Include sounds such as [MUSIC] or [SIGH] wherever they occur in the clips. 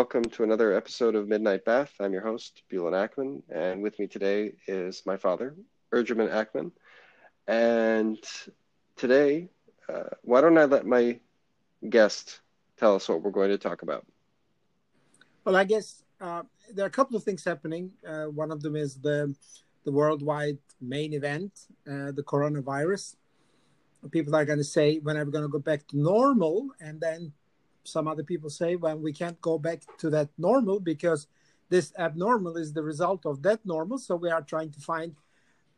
welcome to another episode of Midnight Bath. I'm your host, Bulin Ackman, and with me today is my father, Erjuman Ackman. And today, uh, why don't I let my guest tell us what we're going to talk about? Well, I guess uh, there are a couple of things happening. Uh, one of them is the the worldwide main event, uh, the coronavirus. People are going to say, when are we going to go back to normal? And then some other people say, well, we can't go back to that normal because this abnormal is the result of that normal. So we are trying to find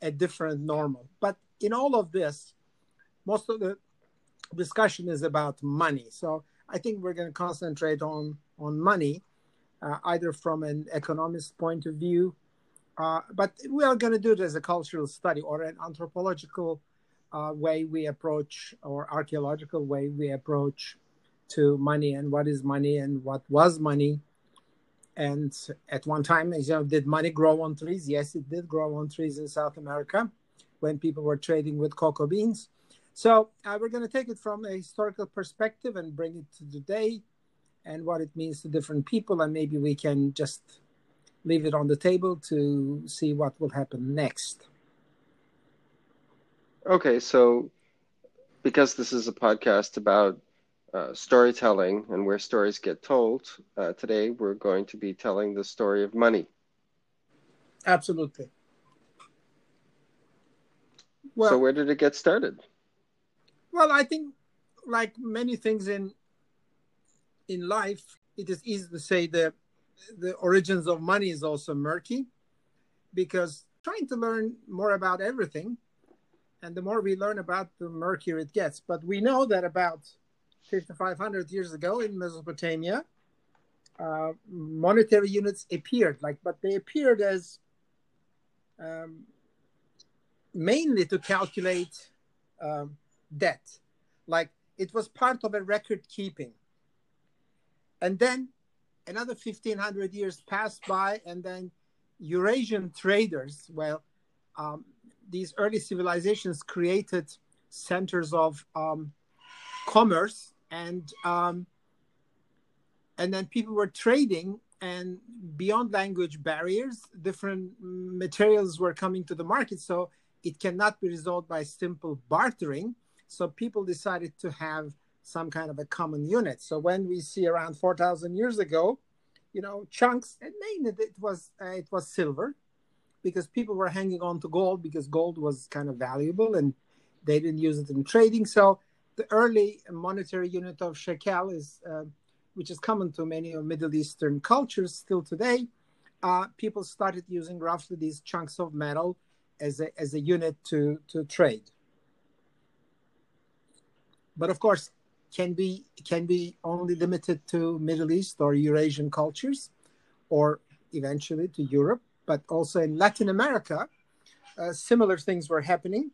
a different normal. But in all of this, most of the discussion is about money. So I think we're going to concentrate on on money, uh, either from an economist point of view, uh, but we are going to do it as a cultural study or an anthropological uh, way we approach or archaeological way we approach to money and what is money and what was money. And at one time, you know, did money grow on trees? Yes, it did grow on trees in South America when people were trading with cocoa beans. So uh, we're going to take it from a historical perspective and bring it to today and what it means to different people. And maybe we can just leave it on the table to see what will happen next. Okay, so because this is a podcast about uh, storytelling and where stories get told, uh, today we're going to be telling the story of money. Absolutely. Well, so where did it get started? Well, I think, like many things in in life, it is easy to say that the origins of money is also murky, because trying to learn more about everything, and the more we learn about, the murkier it gets. But we know that about 5,500 years ago in Mesopotamia, uh, monetary units appeared, like, but they appeared as um, mainly to calculate um, debt, like it was part of a record keeping. And then another 1500 years passed by, and then Eurasian traders, well, um, these early civilizations created centers of um, commerce and um, and then people were trading and beyond language barriers different materials were coming to the market. So it cannot be resolved by simple bartering. So people decided to have some kind of a common unit. So when we see around 4000 years ago you know chunks and mainly it was uh, it was silver because people were hanging on to gold because gold was kind of valuable and they didn't use it in trading. So the early monetary unit of shekel is, uh, which is common to many of Middle Eastern cultures still today. Uh, people started using roughly these chunks of metal as a, as a unit to, to trade. But of course, can be can be only limited to Middle East or Eurasian cultures, or eventually to Europe. But also in Latin America, uh, similar things were happening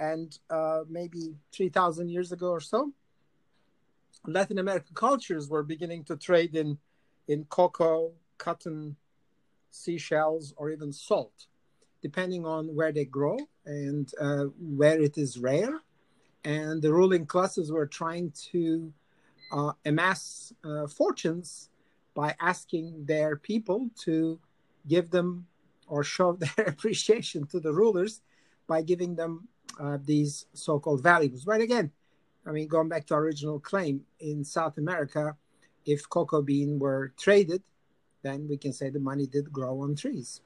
and uh, maybe 3,000 years ago or so, Latin American cultures were beginning to trade in, in cocoa, cotton, seashells, or even salt, depending on where they grow and uh, where it is rare. And the ruling classes were trying to uh, amass uh, fortunes by asking their people to give them or show [LAUGHS] their appreciation to the rulers by giving them uh, these so-called valuables. But again, I mean, going back to our original claim in South America, if cocoa bean were traded, then we can say the money did grow on trees.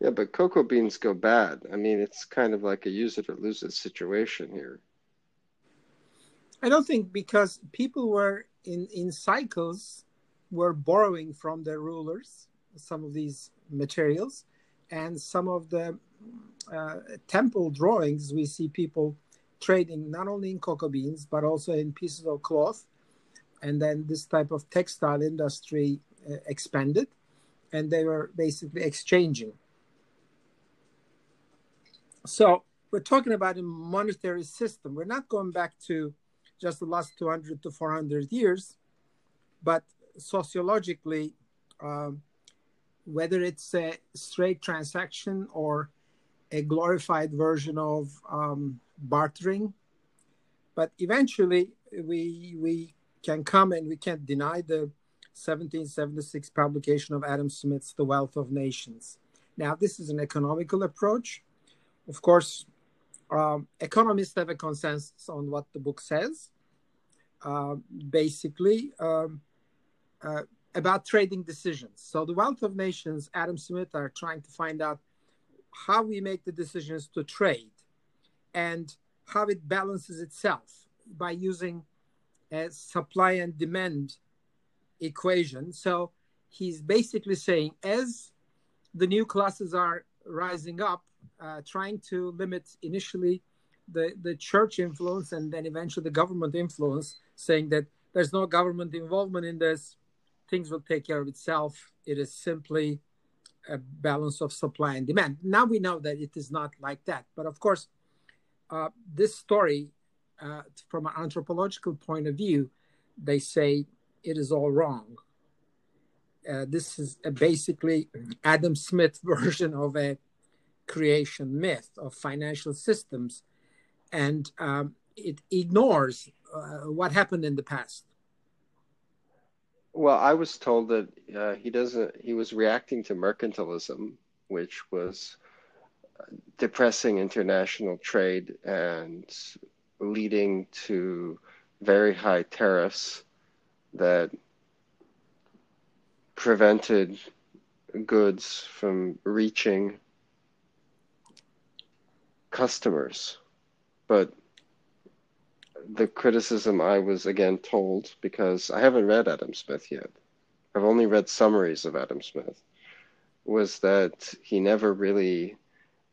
Yeah, but cocoa beans go bad. I mean, it's kind of like a use it or lose it situation here. I don't think because people were in in cycles were borrowing from their rulers some of these materials, and some of the uh, temple drawings, we see people trading not only in cocoa beans but also in pieces of cloth, and then this type of textile industry uh, expanded, and they were basically exchanging. So we're talking about a monetary system. We're not going back to just the last 200 to 400 years, but sociologically, um, whether it's a straight transaction or a glorified version of um, bartering. But eventually, we we can come and we can't deny the 1776 publication of Adam Smith's The Wealth of Nations. Now, this is an economical approach. Of course, um, economists have a consensus on what the book says. Uh, basically, um, uh, about trading decisions. So, The Wealth of Nations, Adam Smith are trying to find out how we make the decisions to trade and how it balances itself by using a supply and demand equation. So he's basically saying as the new classes are rising up, uh, trying to limit initially the, the church influence and then eventually the government influence, saying that there's no government involvement in this, things will take care of itself. It is simply a balance of supply and demand. Now we know that it is not like that. But of course, uh, this story, uh, from an anthropological point of view, they say it is all wrong. Uh, this is basically Adam Smith [LAUGHS] version of a creation myth of financial systems, and um, it ignores uh, what happened in the past. Well, I was told that uh, he doesn't. He was reacting to mercantilism, which was depressing international trade and leading to very high tariffs that prevented goods from reaching customers. But the criticism I was again told, because I haven't read Adam Smith yet, I've only read summaries of Adam Smith, was that he never really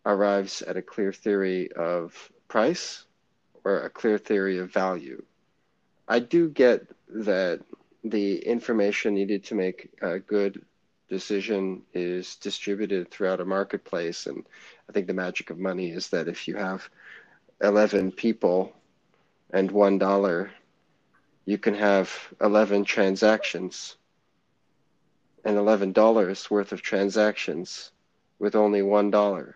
arrives at a clear theory of price or a clear theory of value. I do get that the information needed to make a good decision is distributed throughout a marketplace. And I think the magic of money is that if you have 11 people and $1, you can have 11 transactions and $11 worth of transactions with only $1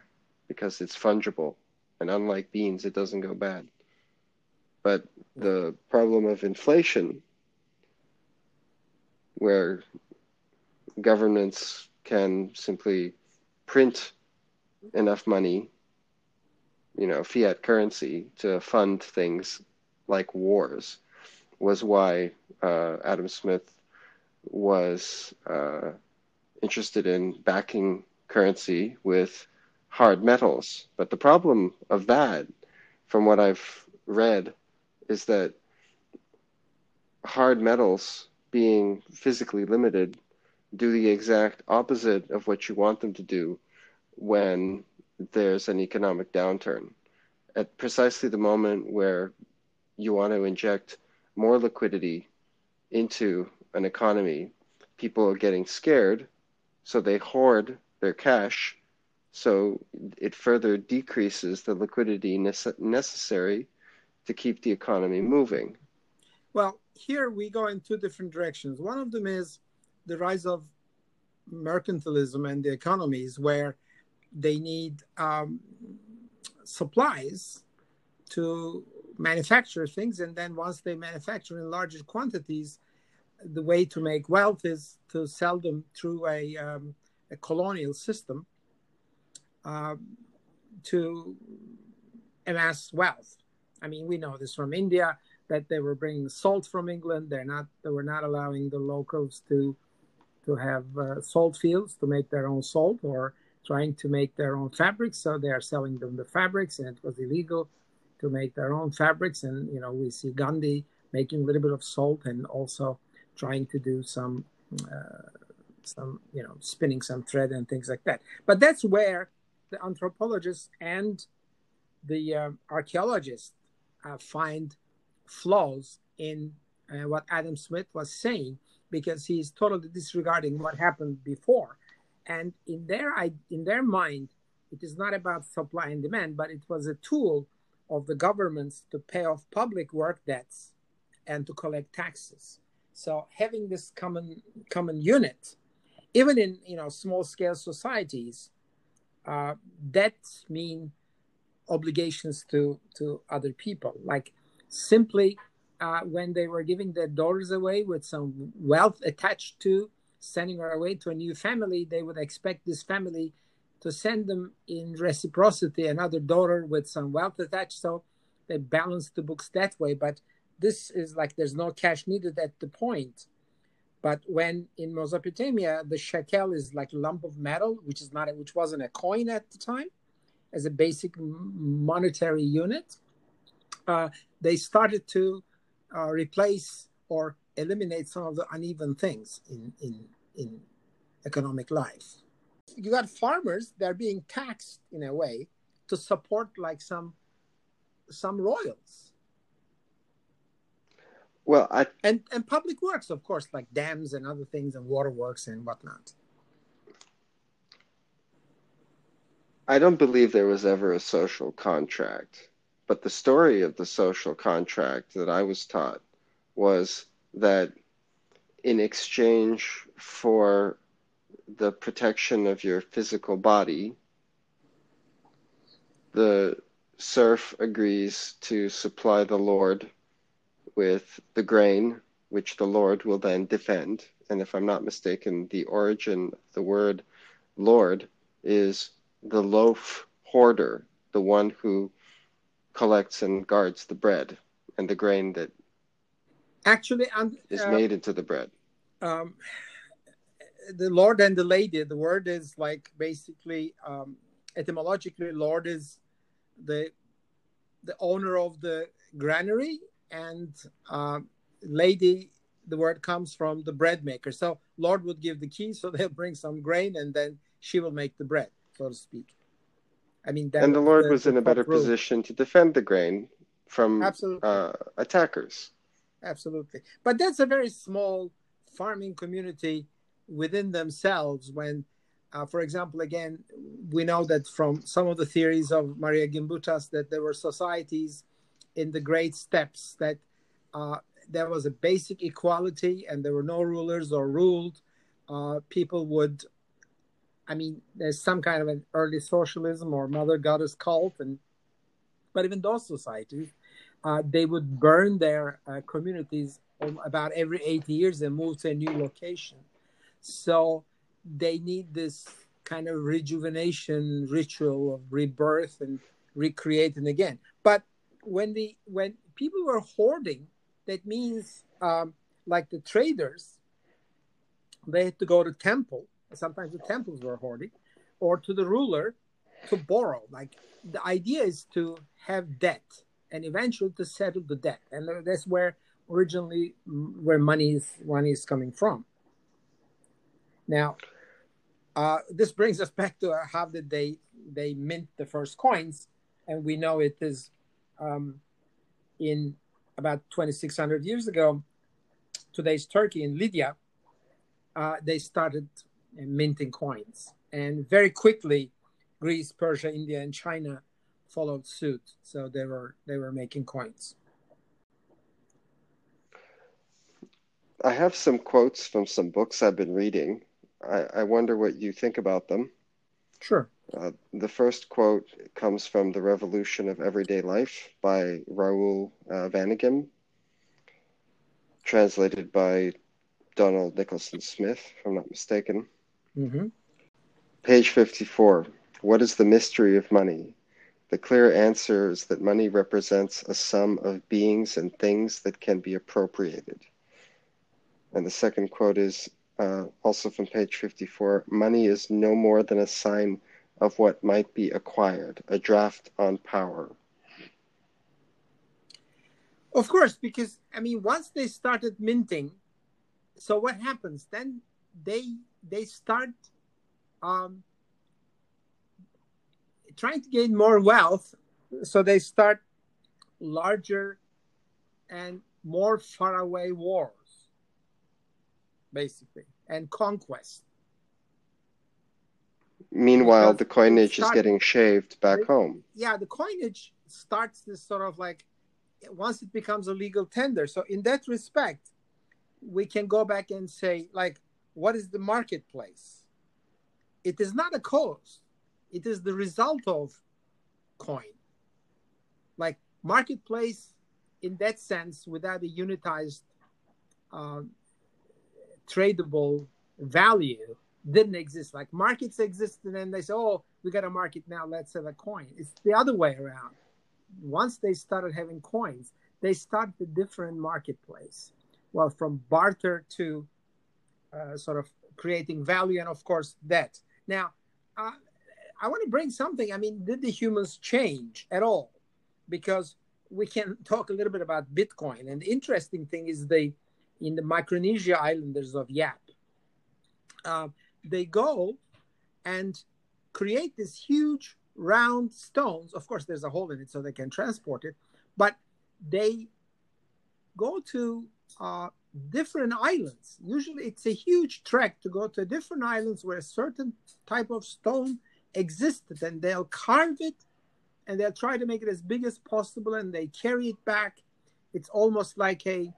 because it's fungible. And unlike beans, it doesn't go bad. But the problem of inflation, where governments can simply print enough money, you know, fiat currency to fund things like wars, was why uh, Adam Smith was uh, interested in backing currency with hard metals. But the problem of that, from what I've read, is that hard metals being physically limited do the exact opposite of what you want them to do when there's an economic downturn. At precisely the moment where you want to inject more liquidity into an economy, people are getting scared, so they hoard their cash so it further decreases the liquidity nece- necessary to keep the economy moving. Well, here we go in two different directions. One of them is the rise of mercantilism and the economies where they need um, supplies to manufacture things. And then once they manufacture in larger quantities, the way to make wealth is to sell them through a, um, a colonial system uh, to amass wealth. I mean, we know this from India that they were bringing salt from England. They're not. They were not allowing the locals to to have uh, salt fields to make their own salt or trying to make their own fabrics. So they are selling them the fabrics, and it was illegal to make their own fabrics. And you know, we see Gandhi making a little bit of salt and also trying to do some uh, some you know spinning some thread and things like that. But that's where the anthropologists and the uh, archaeologists uh, find flaws in uh, what Adam Smith was saying because he's totally disregarding what happened before. And in their in their mind, it is not about supply and demand, but it was a tool of the governments to pay off public work debts and to collect taxes. So having this common common unit, even in you know small scale societies, uh, debts mean obligations to to other people like simply uh, when they were giving their daughters away with some wealth attached to sending her away to a new family, they would expect this family to send them in reciprocity another daughter with some wealth attached. So they balance the books that way. But this is like there's no cash needed at the point. But when in Mesopotamia, the shekel is like a lump of metal, which is not, a, which wasn't a coin at the time, as a basic monetary unit. Uh, they started to uh, replace or eliminate some of the uneven things in, in, in economic life. You got farmers that are being taxed in a way to support like some some royals. Well, I and and public works, of course, like dams and other things, and waterworks and whatnot. I don't believe there was ever a social contract. But the story of the social contract that I was taught was that in exchange for the protection of your physical body, the serf agrees to supply the Lord with the grain, which the Lord will then defend. And if I'm not mistaken, the origin of the word Lord is the loaf hoarder, the one who collects and guards the bread and the grain that actually is uh, made into the bread. Um, the Lord and the Lady, the word is like basically um, etymologically, Lord is the the owner of the granary, and uh, Lady, the word comes from the bread maker. So Lord would give the key, so [LAUGHS] they'll bring some grain, and then she will make the bread, so to speak. I mean, and the Lord the, was in a better position to defend the grain from uh, attackers. Absolutely, but that's a very small farming community within themselves. When, uh, for example, again, we know that from some of the theories of Maria Gimbutas that there were societies in the Great Steppes that uh, there was a basic equality and there were no rulers or ruled. Uh, people would I mean, there's some kind of an early socialism or mother goddess cult, and but even those societies, uh, they would burn their uh, communities about every eight years and move to a new location. So they need this kind of rejuvenation ritual of rebirth and recreating again. But when the when people were hoarding, that means um, like the traders, they had to go to temple sometimes the temples were hoarding, or to the ruler to borrow. Like the idea is to have debt and eventually to settle the debt, and that's where originally where money is money is coming from. Now, uh, this brings us back to how did they they mint the first coins, and we know it is um, in about 2,600 years ago. Today's Turkey in Lydia, uh, they started minting coins. And very quickly, Greece, Persia, India, and China followed suit. So they were they were making coins. I have some quotes from some books I've been reading. I, I wonder what you think about them. Sure. Uh, the first quote comes from The Revolution of Everyday Life by Raoul uh, translated by Donald Nicholson Smith, if I'm not mistaken. Mm-hmm. Page 54. What is the mystery of money? The clear answer is that money represents a sum of beings and things that can be appropriated. And the second quote is uh, also from page 54 Money is no more than a sign of what might be acquired, a draft on power. Of course, because, I mean, once they started minting, so what happens? Then they they start um, trying to gain more wealth, so they start larger and more faraway wars, basically, and conquest. Meanwhile, because the coinage start, is getting shaved back home. Yeah, the coinage starts this sort of like once it becomes a legal tender. So, in that respect, we can go back and say, like, what is the marketplace? It is not a cause, it is the result of coin. Like marketplace in that sense, without a unitized uh, tradable value, didn't exist. Like markets existed, and they say, "Oh, we got a market now. Let's have a coin." It's the other way around. Once they started having coins, they started a different marketplace. Well, from barter to uh, sort of creating value, and of course, debt. Now, uh, I want to bring something. I mean, did the humans change at all? Because we can talk a little bit about Bitcoin. And the interesting thing is they, in the Micronesia Islanders of Yap, uh, they go and create these huge round stones. Of course, there's a hole in it so they can transport it, but they go to uh, different islands. Usually, it's a huge trek to go to different islands where a certain type of stone existed, and they'll carve it and they'll try to make it as big as possible, and they carry it back. It's almost like a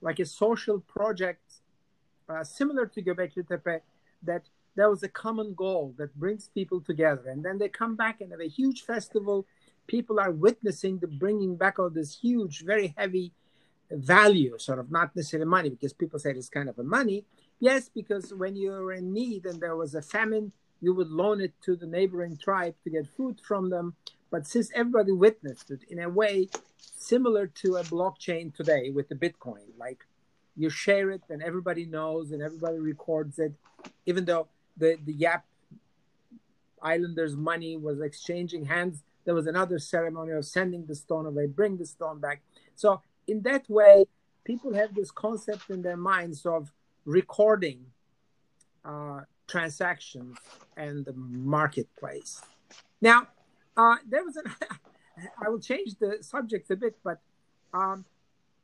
like a social project, uh, similar to Göbekli Tepe, that there was a common goal that brings people together, and then they come back and have a huge festival. People are witnessing the bringing back of this huge, very heavy value, sort of not necessarily money, because people say it's kind of a money. Yes, because when you're in need and there was a famine, you would loan it to the neighboring tribe to get food from them. But since everybody witnessed it in a way similar to a blockchain today with the Bitcoin, like you share it and everybody knows and everybody records it, even though the, the Yap Islanders' money was exchanging hands, there was another ceremony of sending the stone away, bring the stone back. So in that way, people have this concept in their minds of recording uh, transactions and the marketplace. Now, uh, there was an. [LAUGHS] I will change the subject a bit, but um,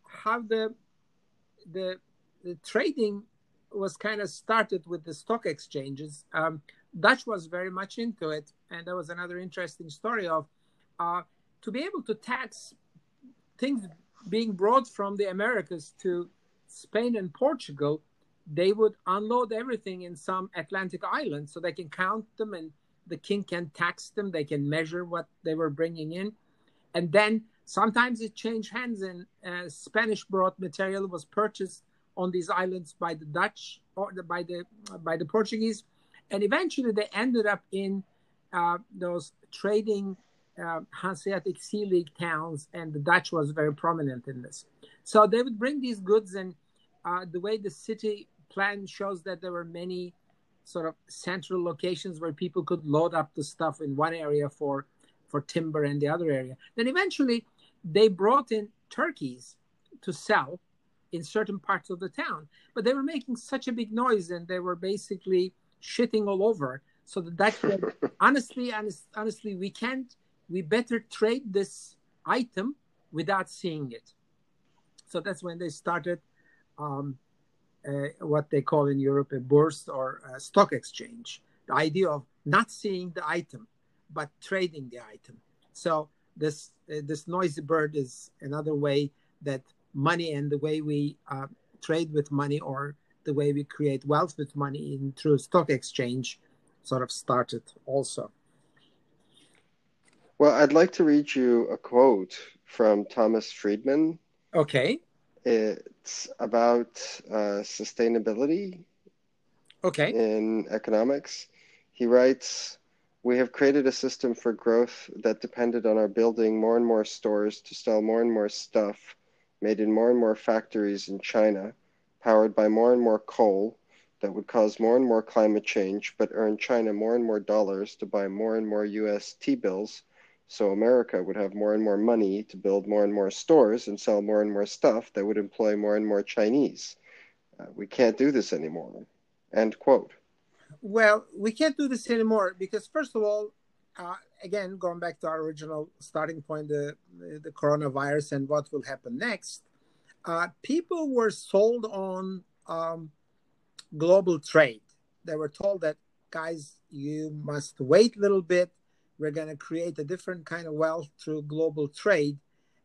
how the the the trading was kind of started with the stock exchanges. Um, Dutch was very much into it, and there was another interesting story of uh, to be able to tax things being brought from the Americas to Spain and Portugal, they would unload everything in some Atlantic island so they can count them and the king can tax them. They can measure what they were bringing in. And then sometimes it changed hands and uh, Spanish brought material was purchased on these islands by the Dutch or the, by the by the Portuguese, and eventually they ended up in uh, those trading uh, Hanseatic Sea League towns, and the Dutch was very prominent in this. So they would bring these goods, and uh, the way the city plan shows that there were many sort of central locations where people could load up the stuff in one area for for timber and the other area. Then eventually they brought in turkeys to sell in certain parts of the town, but they were making such a big noise and they were basically shitting all over. So the Dutch [LAUGHS] honestly, honest, honestly, we can't we better trade this item without seeing it. So that's when they started um, what they call in Europe a bourse or a stock exchange. The idea of not seeing the item, but trading the item. So this uh, this noisy bird is another way that money and the way we uh, trade with money or the way we create wealth with money in through stock exchange sort of started also. Well, I'd like to read you a quote from Thomas Friedman. Okay. It's about uh, sustainability. Okay. In economics, he writes, "We have created a system for growth that depended on our building more and more stores to sell more and more stuff made in more and more factories in China, powered by more and more coal." That would cause more and more climate change, but earn China more and more dollars to buy more and more US T bills so America would have more and more money to build more and more stores and sell more and more stuff that would employ more and more Chinese. Uh, we can't do this anymore. End quote. Well, we can't do this anymore because, first of all, uh, again, going back to our original starting point, the, the coronavirus and what will happen next, uh, people were sold on um, global trade. They were told that, guys, you must wait a little bit we're going to create a different kind of wealth through global trade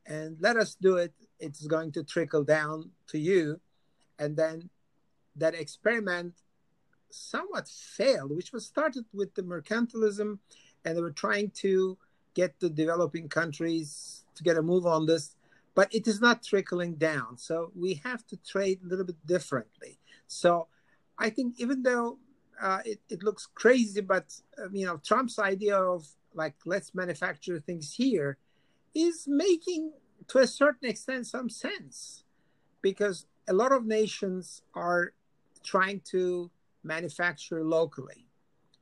and let us do it it's going to trickle down to you and then that experiment somewhat failed which was started with the mercantilism and they were trying to get the developing countries to get a move on this but it is not trickling down. So we have to trade a little bit differently. So I think even though uh, it, it looks crazy, but uh, you know Trump's idea of like let's manufacture things here is making to a certain extent some sense. Because a lot of nations are trying to manufacture locally.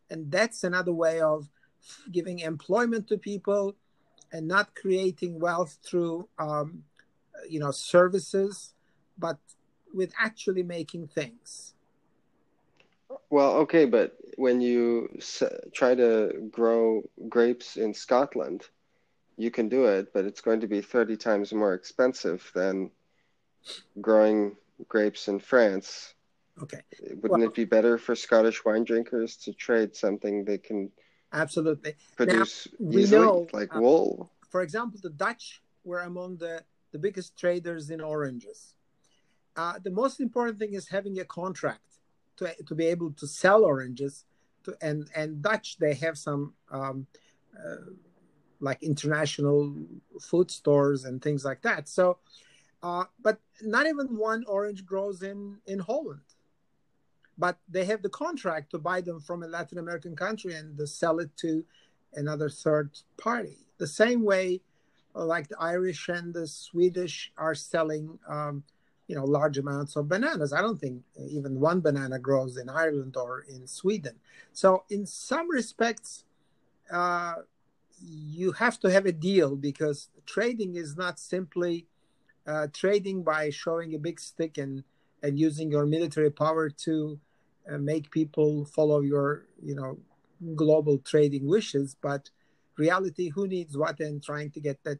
And that's another way of giving employment to people and not creating wealth through um, you know services but with actually making things. Well okay but when you try to grow grapes in scotland you can do it but it's going to be 30 times more expensive than growing grapes in france Okay. Wouldn't well, it be better for Scottish wine drinkers to trade something they can absolutely produce now, easily, know, like uh, wool? For example, the Dutch were among the, the biggest traders in oranges. Uh, the most important thing is having a contract to, to be able to sell oranges. To, and, and Dutch, they have some um, uh, like international food stores and things like that. So, uh, but not even one orange grows in, in Holland but they have the contract to buy them from a Latin American country and to sell it to another third party. The same way, like the Irish and the Swedish are selling, um, you know, large amounts of bananas. I don't think even one banana grows in Ireland or in Sweden. So, in some respects, uh, you have to have a deal because trading is not simply uh, trading by showing a big stick and and using your military power to uh, make people follow your you know global trading wishes but reality who needs what and trying to get that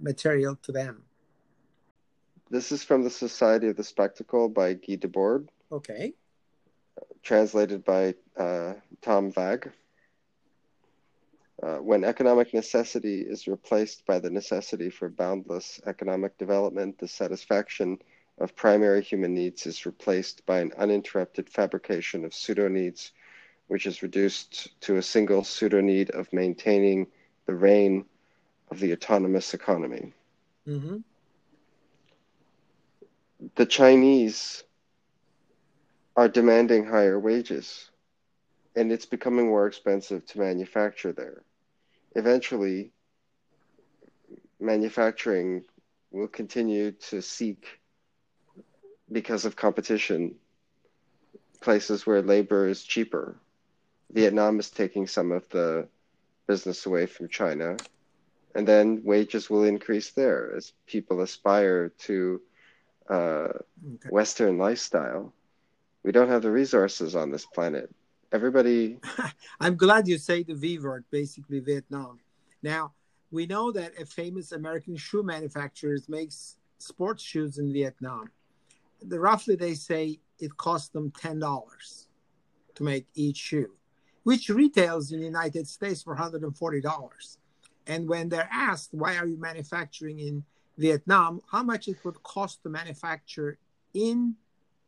material to them this is from the society of the spectacle by guy debord okay translated by uh, tom vag uh, when economic necessity is replaced by the necessity for boundless economic development, the satisfaction of primary human needs is replaced by an uninterrupted fabrication of pseudo needs, which is reduced to a single pseudo need of maintaining the reign of the autonomous economy. Mm-hmm. The Chinese are demanding higher wages, and it's becoming more expensive to manufacture there. Eventually, manufacturing will continue to seek because of competition, places where labor is cheaper. Vietnam is taking some of the business away from China, and then wages will increase there as people aspire to uh, okay. Western lifestyle. We don't have the resources on this planet. Everybody. [LAUGHS] I'm glad you say the V word, basically Vietnam. Now, we know that a famous American shoe manufacturer makes sports shoes in Vietnam the, roughly they say it costs them ten dollars to make each shoe, which retails in the United States for hundred and forty dollars. And when they're asked why are you manufacturing in Vietnam, how much it would cost to manufacture in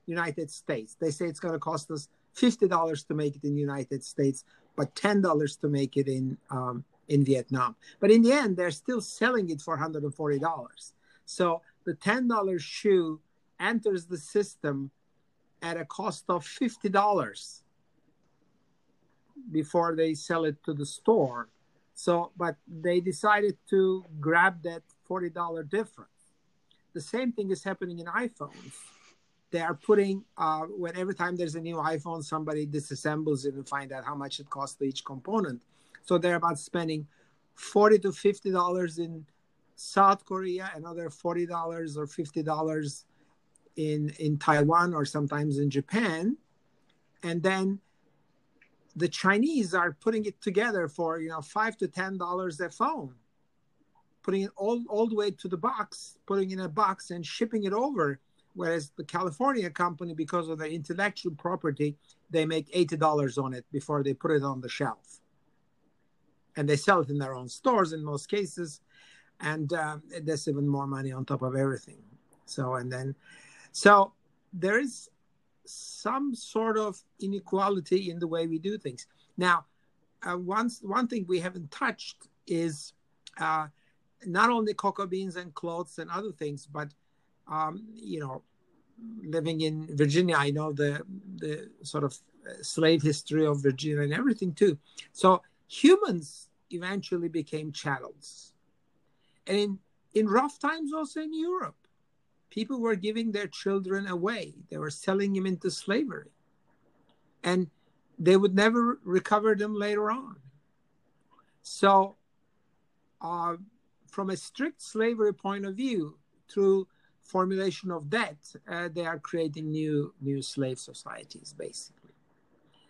United States, they say it's going to cost us fifty dollars to make it in United States, but ten dollars to make it in um, in Vietnam. But in the end, they're still selling it for hundred and forty dollars. So the ten dollars shoe enters the system at a cost of $50 before they sell it to the store. So, but they decided to grab that $40 difference. The same thing is happening in iPhones. They are putting, uh, when every time there's a new iPhone, somebody disassembles it and find out how much it costs for each component. So they're about spending 40 to $50 in South Korea, another $40 or $50 in in Taiwan or sometimes in Japan, and then the Chinese are putting it together for you know five to ten dollars a phone, putting it all all the way to the box, putting in a box and shipping it over. Whereas the California company, because of their intellectual property, they make eighty dollars on it before they put it on the shelf, and they sell it in their own stores in most cases, and there's even more money on top of everything. So and then so there is some sort of inequality in the way we do things. Now, uh, one, one thing we haven't touched is uh, not only cocoa beans and clothes and other things, but um, you know, living in Virginia, I know the the sort of slave history of Virginia and everything too. So humans eventually became chattels, and in in rough times also in Europe, people were giving their children away. They were selling them into slavery, and they would never recover them later on. So, uh, from a strict slavery point of view, through formulation of debt, uh, they are creating new new slave societies, basically.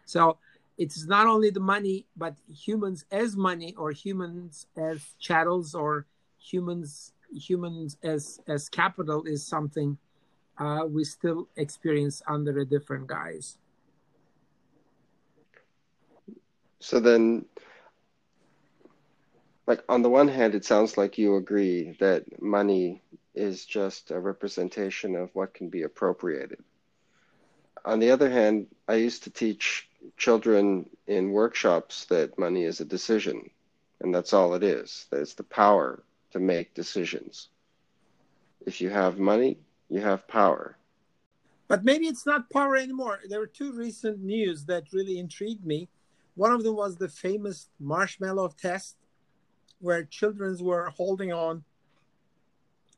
So it's not only the money, but humans as money, or humans as chattels, or humans humans as as capital is something uh, we still experience under a different guise. So then, like on the one hand, it sounds like you agree that money is just a representation of what can be appropriated. On the other hand, I used to teach children in workshops that money is a decision, and that's all it is. It's the power to make decisions. If you have money, you have power. But maybe it's not power anymore. There were two recent news that really intrigued me. One of them was the famous marshmallow test, where children were holding on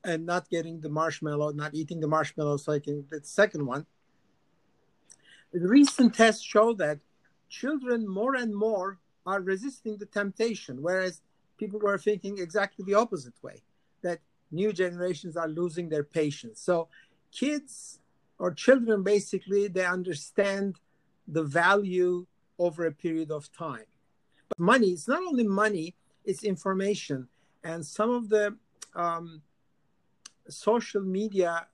and not getting the marshmallow, not eating the marshmallow. So I can the second one. The recent tests show that children more and more are resisting the temptation, whereas people were thinking exactly the opposite way that new generations are losing their patience. So kids or children basically they understand the value over a period of time. But money, it's not only money, it's information. And some of the um, social media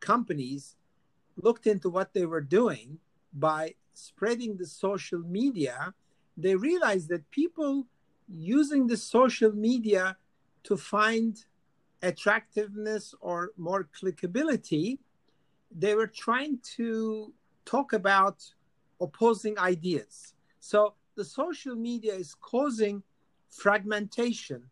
companies looked into what they were doing by spreading the social media. They realized that people using the social media to find attractiveness or more clickability, they were trying to talk about opposing ideas. So the social media is causing fragmentation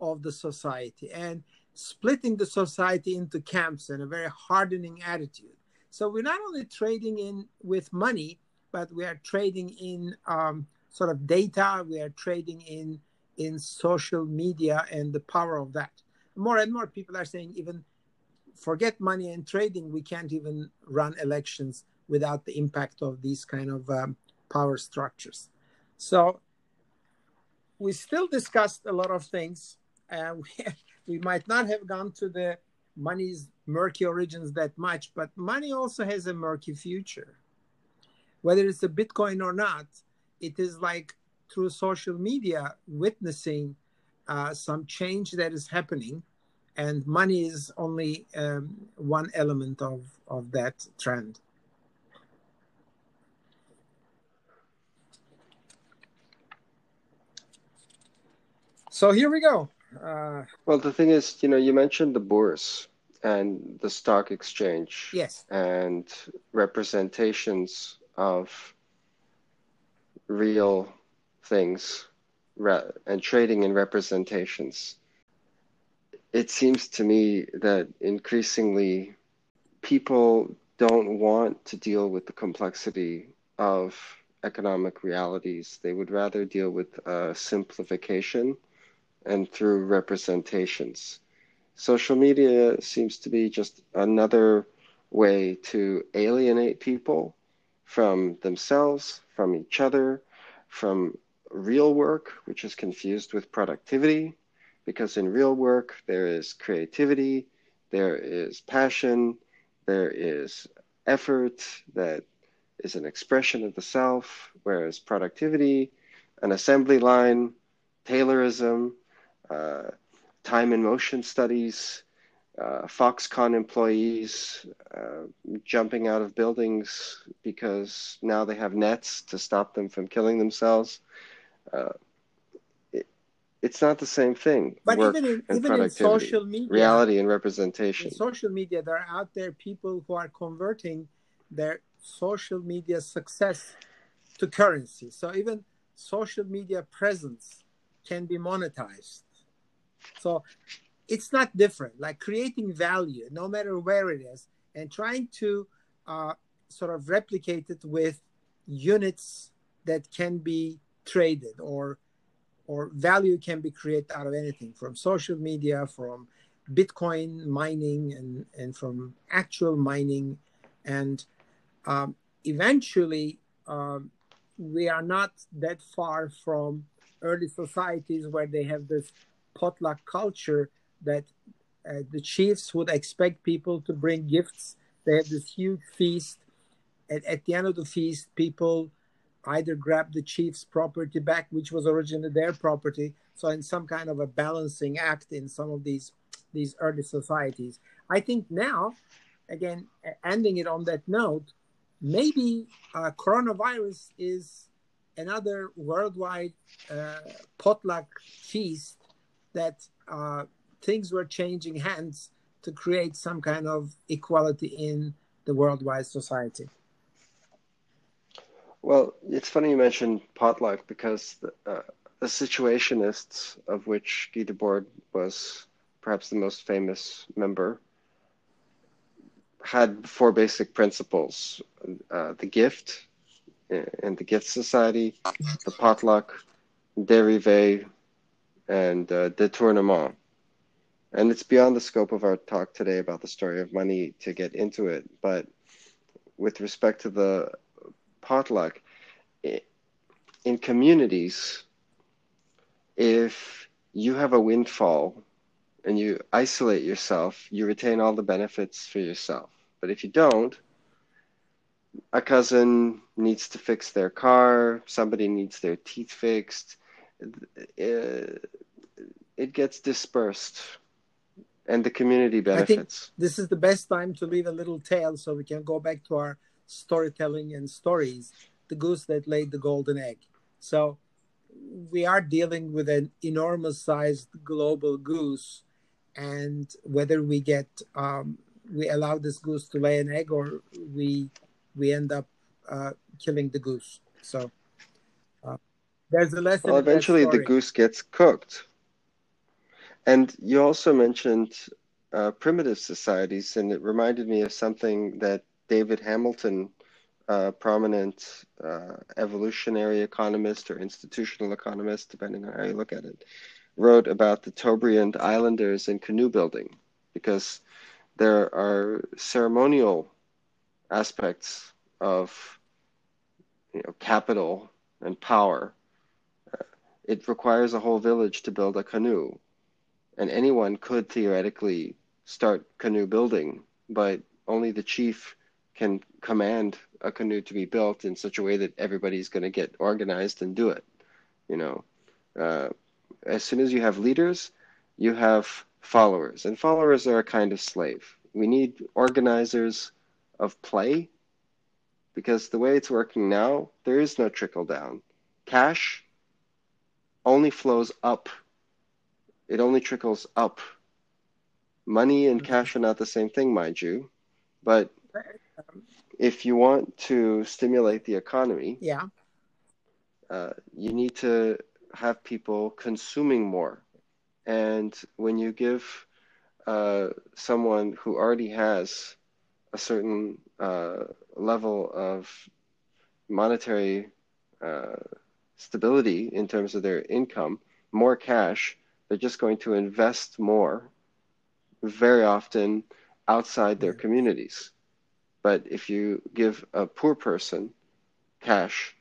of the society and splitting the society into camps and a very hardening attitude. So we're not only trading in with money, but we are trading in um, sort of data. We are trading in in social media and the power of that. More and more people are saying even forget money and trading. We can't even run elections without the impact of these kind of um, power structures. So we still discussed a lot of things. Uh, we, [LAUGHS] we might not have gone to the money's murky origins that much, but money also has a murky future. Whether it's a Bitcoin or not, it is like through social media witnessing uh, some change that is happening, and money is only um, one element of, of that trend. So here we go. Uh, well, the thing is, you know, you mentioned the bourse and the stock exchange. Yes. And representations of real things and trading in representations. It seems to me that increasingly people don't want to deal with the complexity of economic realities. They would rather deal with uh, simplification and through representations. Social media seems to be just another way to alienate people from themselves, from each other, from real work, which is confused with productivity, because in real work there is creativity, there is passion, there is effort that is an expression of the self, whereas productivity, an assembly line, Taylorism, time and motion studies, uh, Foxconn employees uh, jumping out of buildings because now they have nets to stop them from killing themselves. Uh, it, it's not the same thing. But Work even in, even in social media, reality and representation. In social media, there are out there people who are converting their social media success to currency. So even social media presence can be monetized So it's not different. Like creating value, no matter where it is, and trying to uh, sort of replicate it with units that can be traded or or value can be created out of anything from social media from bitcoin mining and and from actual mining and um, eventually um, we are not that far from early societies where they have this potlatch culture that uh, the chiefs would expect people to bring gifts they have this huge feast at, at the end of the feast people either grab the chief's property back, which was originally their property. So in some kind of a balancing act in some of these these early societies. I think now, again, ending it on that note, maybe uh, coronavirus is another worldwide uh, potlatch feast that uh, things were changing hands to create some kind of equality in the worldwide society. Well, it's funny you mentioned potlatch because the, uh, the Situationists, of which Guy was perhaps the most famous member, had four basic principles uh, the gift and the gift society, the potlatch, dérivé, and uh, détournement. And it's beyond the scope of our talk today about the story of money to get into it. But with respect to the potlatch in communities if you have a windfall and you isolate yourself you retain all the benefits for yourself but if you don't a cousin needs to fix their car somebody needs their teeth fixed it, it gets dispersed and the community benefits this is the best time to leave a little tale so we can go back to our storytelling and stories the goose that laid the golden egg. So we are dealing with an enormous sized global goose, and whether we get um, we allow this goose to lay an egg or we we end up uh, killing the goose. So uh, there's a lesson. Well, eventually the goose gets cooked. And you also mentioned uh, primitive societies, and it reminded me of something that David Hamilton a prominent uh, evolutionary economist or institutional economist, depending on how you look at it, wrote about the Trobriand Islanders and canoe building because there are ceremonial aspects of you know, capital and power. It requires a whole village to build a canoe, and anyone could theoretically start canoe building, but only the chief can command a canoe to be built in such a way that everybody's going to get organized and do it. You know, uh, as soon as you have leaders, you have followers, and followers are a kind of slave. We need organizers of play because the way it's working now, there is no trickle down. Cash only flows up, it only trickles up. Money and cash are not the same thing, mind you, but if you want to stimulate the economy, yeah, uh, you need to have people consuming more. And when you give uh, someone who already has a certain uh, level of monetary uh, stability in terms of their income, more cash, they're just going to invest more very often outside their communities. But if you give a poor person cash,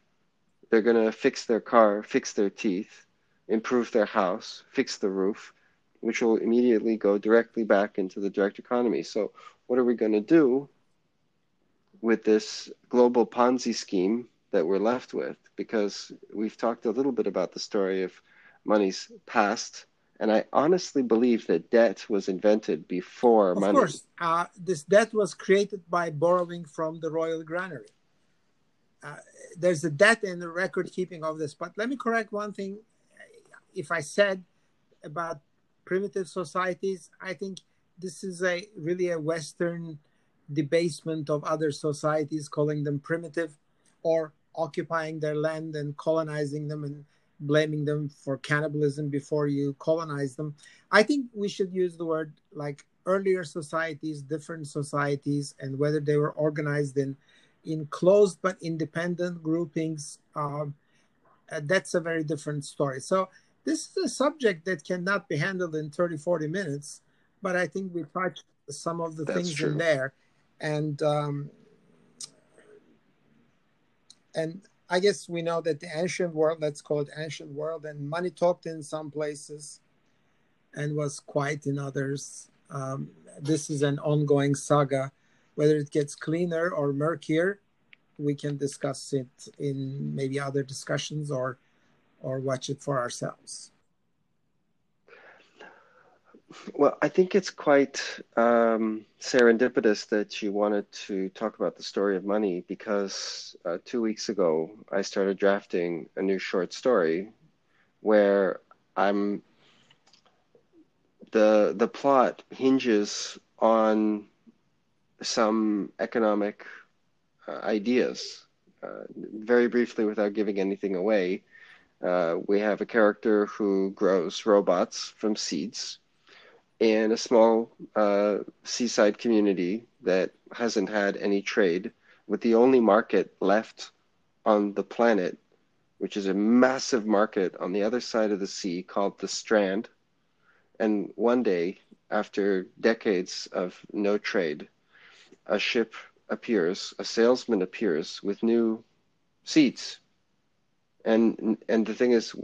they're going to fix their car, fix their teeth, improve their house, fix the roof, which will immediately go directly back into the direct economy. So, what are we going to do with this global Ponzi scheme that we're left with? Because we've talked a little bit about the story of money's past and I honestly believe that debt was invented before of money. Of course, uh, this debt was created by borrowing from the royal granary. Uh, there's a debt in the record keeping of this. But let me correct one thing. If I said about primitive societies, I think this is a really a Western debasement of other societies, calling them primitive or occupying their land and colonizing them and blaming them for cannibalism before you colonize them. I think we should use the word like earlier societies, different societies, and whether they were organized in in closed but independent groupings. Um, uh, that's a very different story. So this is a subject that cannot be handled in 30, 40 minutes, but I think we touched some of the that's things true. in there. And um, and I guess we know that the ancient world, let's call it ancient world, and money talked in some places and was quiet in others. Um, this is an ongoing saga. Whether it gets cleaner or murkier, we can discuss it in maybe other discussions or or watch it for ourselves. Well, I think it's quite um, serendipitous that you wanted to talk about the story of money because uh, two weeks ago I started drafting a new short story where I'm the the plot hinges on some economic uh, ideas. Uh, very briefly, without giving anything away, uh, we have a character who grows robots from seeds in a small uh, seaside community that hasn't had any trade, with the only market left on the planet, which is a massive market on the other side of the sea called the Strand. And one day, after decades of no trade, a ship appears, a salesman appears with new seats. And and the thing is,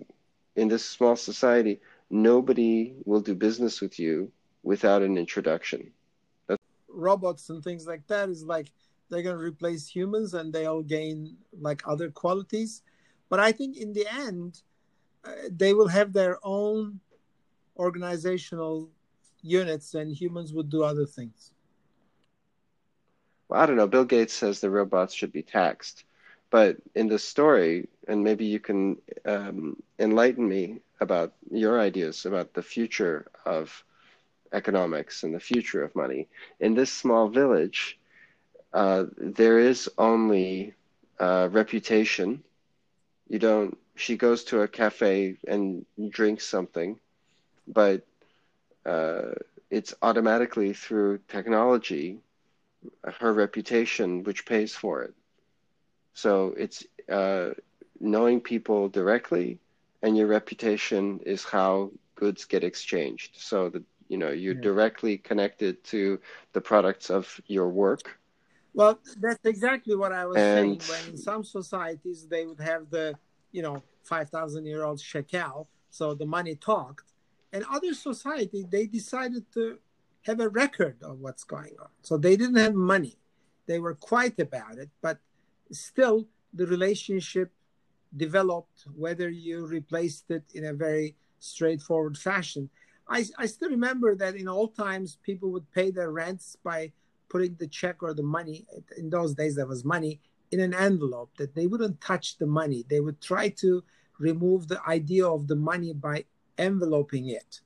in this small society, nobody will do business with you without an introduction. That's- Robots and things like that is like they're going to replace humans and they'll gain like other qualities. But I think in the end, uh, they will have their own organizational units and humans would do other things. Well, I don't know. Bill Gates says the robots should be taxed. But in the story, and maybe you can um, enlighten me about your ideas about the future of economics and the future of money. In this small village, uh, there is only uh, reputation. You don't. She goes to a cafe and drinks something, but uh, it's automatically through technology her reputation which pays for it. So it's uh, knowing people directly, and your reputation is how goods get exchanged. So the you know you're yeah. directly connected to the products of your work. Well that's exactly what i was and... saying when in some societies they would have the you know 5000 year old shekel so the money talked. And other society they decided to have a record of what's going on. So they didn't have money. They were quiet about it but still the relationship developed whether you replaced it in a very straightforward fashion. I, I still remember that in old times people would pay their rents by putting the check or the money in those days there was money in an envelope that they wouldn't touch the money. They would try to remove the idea of the money by enveloping it.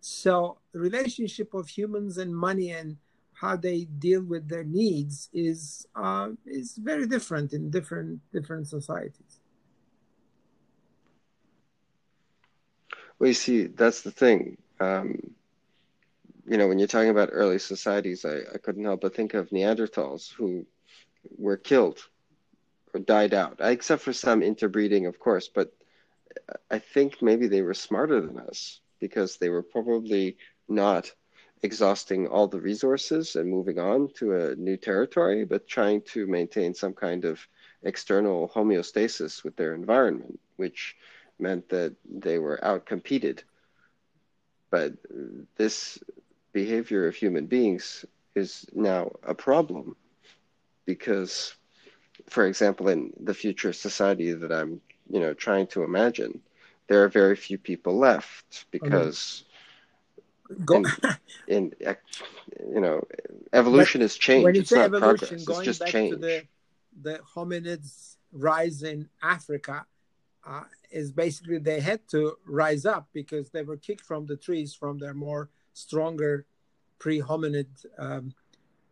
So the relationship of humans and money and how they deal with their needs is uh, is very different in different different societies. Well, you see, that's the thing um, you know, when you're talking about early societies, I, I couldn't help but think of Neanderthals who were killed or died out, except for some interbreeding, of course. But I think maybe they were smarter than us because they were probably not exhausting all the resources and moving on to a new territory, but trying to maintain some kind of external homeostasis with their environment, which meant that they were outcompeted but this behavior of human beings is now a problem because, for example, in the future society that I'm, you know, trying to imagine, there are very few people left because. Go- in, [LAUGHS] in, you know, evolution is change. When you it's say evolution, going back change. to the the hominids rise in Africa, uh, is basically they had to rise up because they were kicked from the trees from their more stronger pre-hominid um,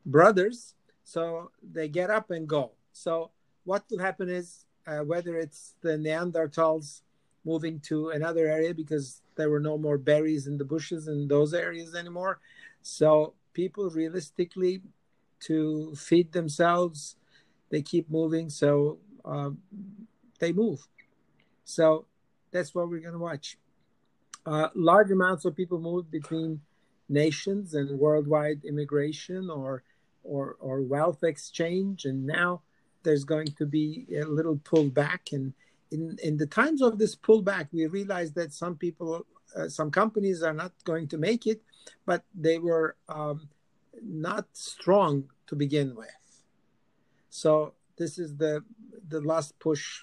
brothers. So they get up and go. So what will happen is uh, whether it's the Neanderthals moving to another area because there were no more berries in the bushes in those areas anymore. So people realistically to feed themselves, they keep moving. So um, they move. So that's what we're going to watch. Uh, large amounts of people move between nations and worldwide immigration or or or wealth exchange and now there's going to be a little pullback and in in the times of this pullback we realized that some people uh, some companies are not going to make it but they were um, not strong to begin with so this is the the last push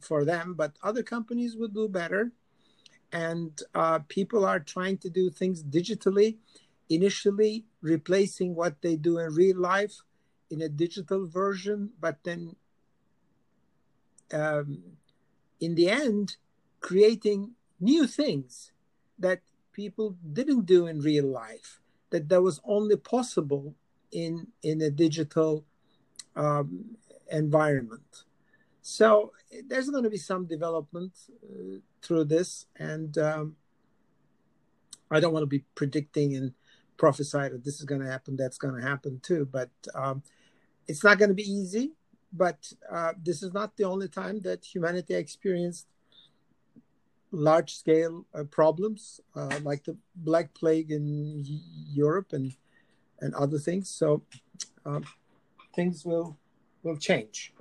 for them but other companies would do better. And uh, people are trying to do things digitally. Initially replacing what they do in real life in a digital version but then um, in the end creating new things that people didn't do in real life that that was only possible in in a digital um, environment so there's going to be some development uh, through this, and um, I don't want to be predicting and prophesy that this is going to happen, that's going to happen too. But um, it's not going to be easy. But uh, this is not the only time that humanity experienced large scale uh, problems uh, like the Black Plague in Europe and and other things. So um, things will will change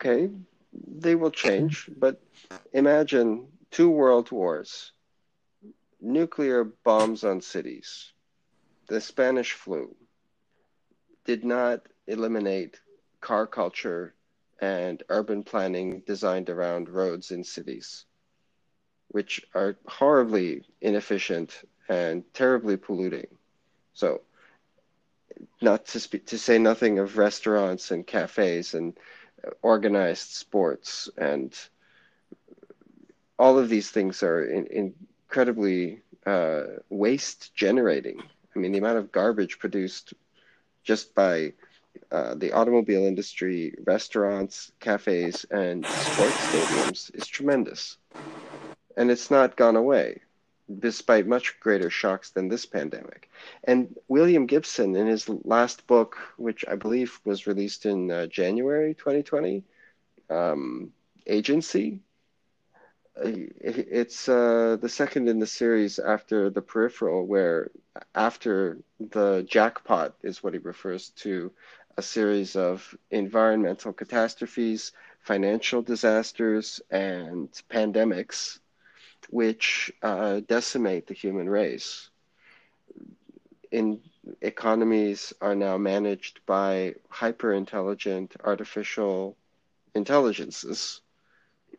okay, they will change, but imagine two world wars, nuclear bombs on cities, the Spanish flu did not eliminate car culture and urban planning designed around roads in cities, which are horribly inefficient and terribly polluting. So, not to speak, to say nothing of restaurants and cafes and organized sports and all of these things are in, incredibly uh, waste generating. I mean, the amount of garbage produced just by uh, the automobile industry, restaurants, cafes, and sports stadiums is tremendous. And it's not gone away despite much greater shocks than this pandemic. And William Gibson, in his last book, which I believe was released in uh, January 2020, um, Agency, uh, it's uh, the second in the series after The Peripheral, where after the jackpot is what he refers to a series of environmental catastrophes, financial disasters, and pandemics which uh, decimate the human race. In economies are now managed by hyper intelligent artificial intelligences,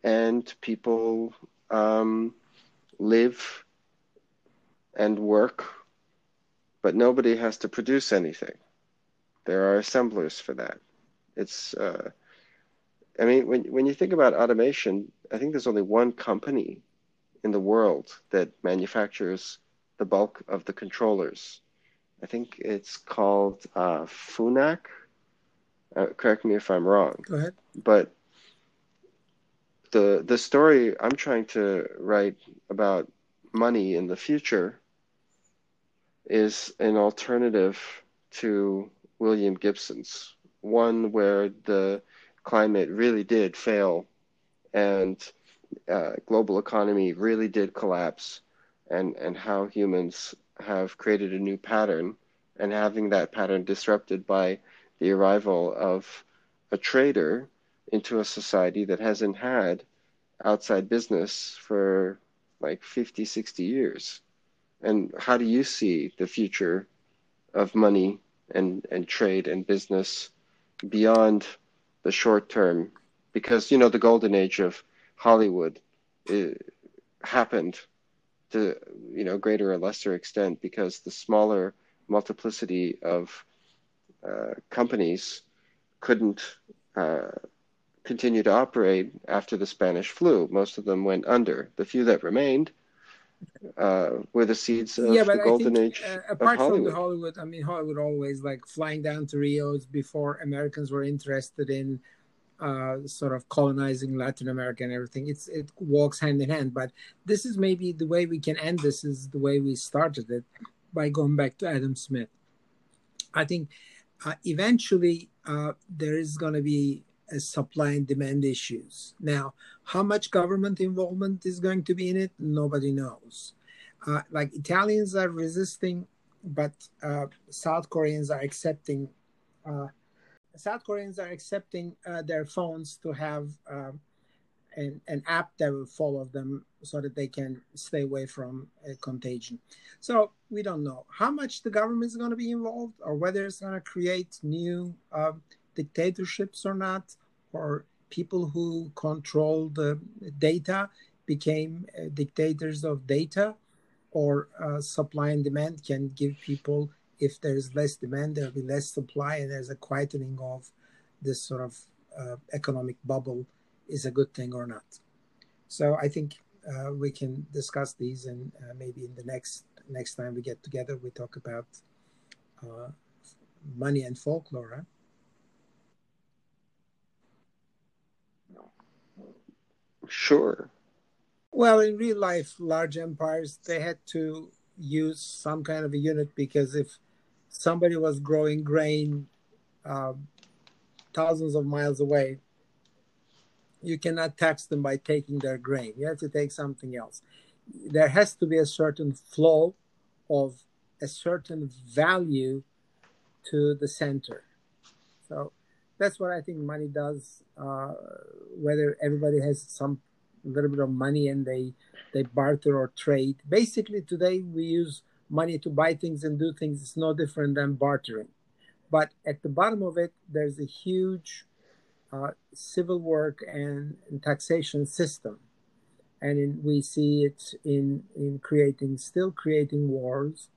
and people um, live and work, but nobody has to produce anything. There are assemblers for that. It's, uh, I mean, when when you think about automation, I think there's only one company in the world that manufactures the bulk of the controllers. I think it's called uh, Fanuc. Uh, correct me if I'm wrong. Go ahead. But the the story I'm trying to write about money in the future is an alternative to William Gibson's, one where the climate really did fail and uh, global economy really did collapse and, and how humans have created a new pattern and having that pattern disrupted by the arrival of a trader into a society that hasn't had outside business for like 50, 60 years. And how do you see the future of money and, and trade and business beyond the short term? Because, you know, the golden age of Hollywood happened to you know greater or lesser extent because the smaller multiplicity of uh, companies couldn't uh, continue to operate after the Spanish flu. Most of them went under. The few that remained uh, were the seeds of yeah, the golden think, age. Uh, apart of Hollywood. from the Hollywood, I mean, Hollywood always like flying down to Rio's before Americans were interested in uh, sort of colonizing Latin America and everything. It's it walks hand in hand. But this is maybe the way we can end. This is the way we started it by going back to Adam Smith. I think uh, eventually uh, there is going to be a supply and demand issues. Now, how much government involvement is going to be in it? Nobody knows. Uh, like Italians are resisting, but uh, South Koreans are accepting. South Koreans are accepting uh, their phones to have um, an, an app that will follow them so that they can stay away from contagion. So we don't know how much the government is going to be involved or whether it's going to create new uh, dictatorships or not, or people who control the data became uh, dictators of data, or uh, supply and demand can give people, if there's less demand, there'll be less supply, and there's a quietening of this sort of uh, economic bubble is a good thing or not. So I think uh, we can discuss these, and uh, maybe in the next next time we get together, we talk about uh, money and folklore. Huh? Sure. Well, in real life, large empires they had to use some kind of a unit because if somebody was growing grain uh, thousands of miles away, you cannot tax them by taking their grain. You have to take something else. There has to be a certain flow of a certain value to the center. So that's what I think money does. Uh, whether everybody has some little bit of money and they they barter or trade. Basically, today we use money to buy things and do things. is no different than bartering. But at the bottom of it, there's a huge uh, civil work and, and, taxation system, and in, we see it in in creating still creating wars,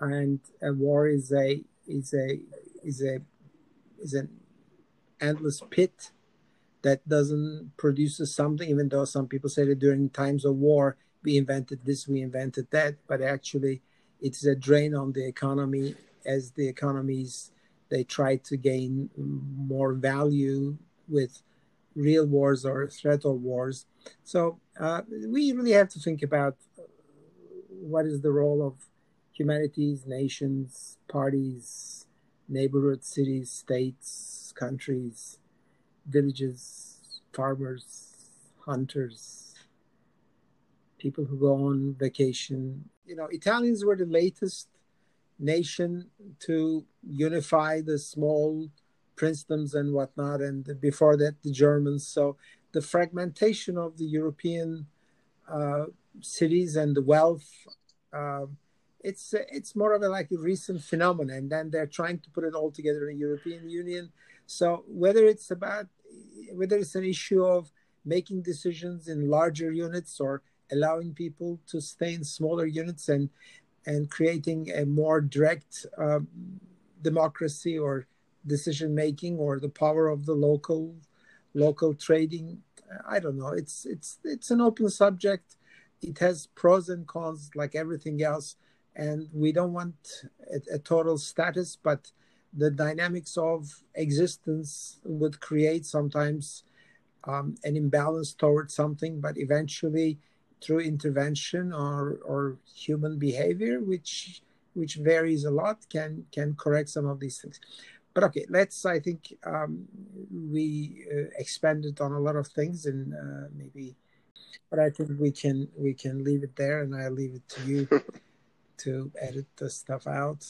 and a war is a is a is a is an endless pit that doesn't produce something, even though some people say that during times of war we invented this, we invented that, but actually it's a drain on the economy as the economies they try to gain more value with real wars or threat of wars. So uh, we really have to think about what is the role of humanities, nations, parties, neighborhoods, cities, states, countries, villages, farmers, hunters, people who go on vacation. You know, Italians were the latest nation to unify the small princedoms and whatnot, and before that, the Germans. So the fragmentation of the European uh, cities and the wealth. Uh, it's it's more of a like a recent phenomenon, and then they're trying to put it all together in the European Union. So whether it's about whether it's an issue of making decisions in larger units or allowing people to stay in smaller units and and creating a more direct um, democracy or decision making or the power of the local local trading. I don't know. It's it's it's an open subject. It has pros and cons like everything else. And we don't want a, a total status but the dynamics of existence would create sometimes um, an imbalance towards something, but eventually through intervention or, or human behavior, which which varies a lot, can can correct some of these things. But okay, let's. I think um, we uh, expanded on a lot of things, and uh, maybe, but I think we can we can leave it there, and I leave it to you [LAUGHS] to edit the stuff out.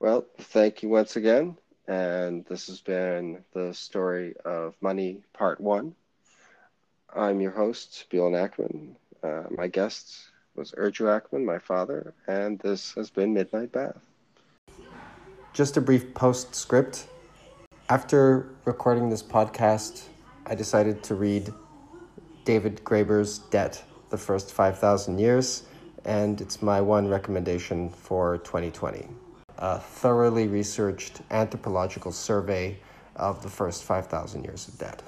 Well, thank you once again. And this has been the story of money, part one. I'm your host, Bielan Ackman. Uh, my guest was Erju Ackman, my father, and this has been Midnight Bath. Just a brief postscript. After recording this podcast, I decided to read David Graeber's Debt, the First 5,000 Years, and it's my one recommendation for 2020 a thoroughly researched anthropological survey of the first 5,000 years of debt.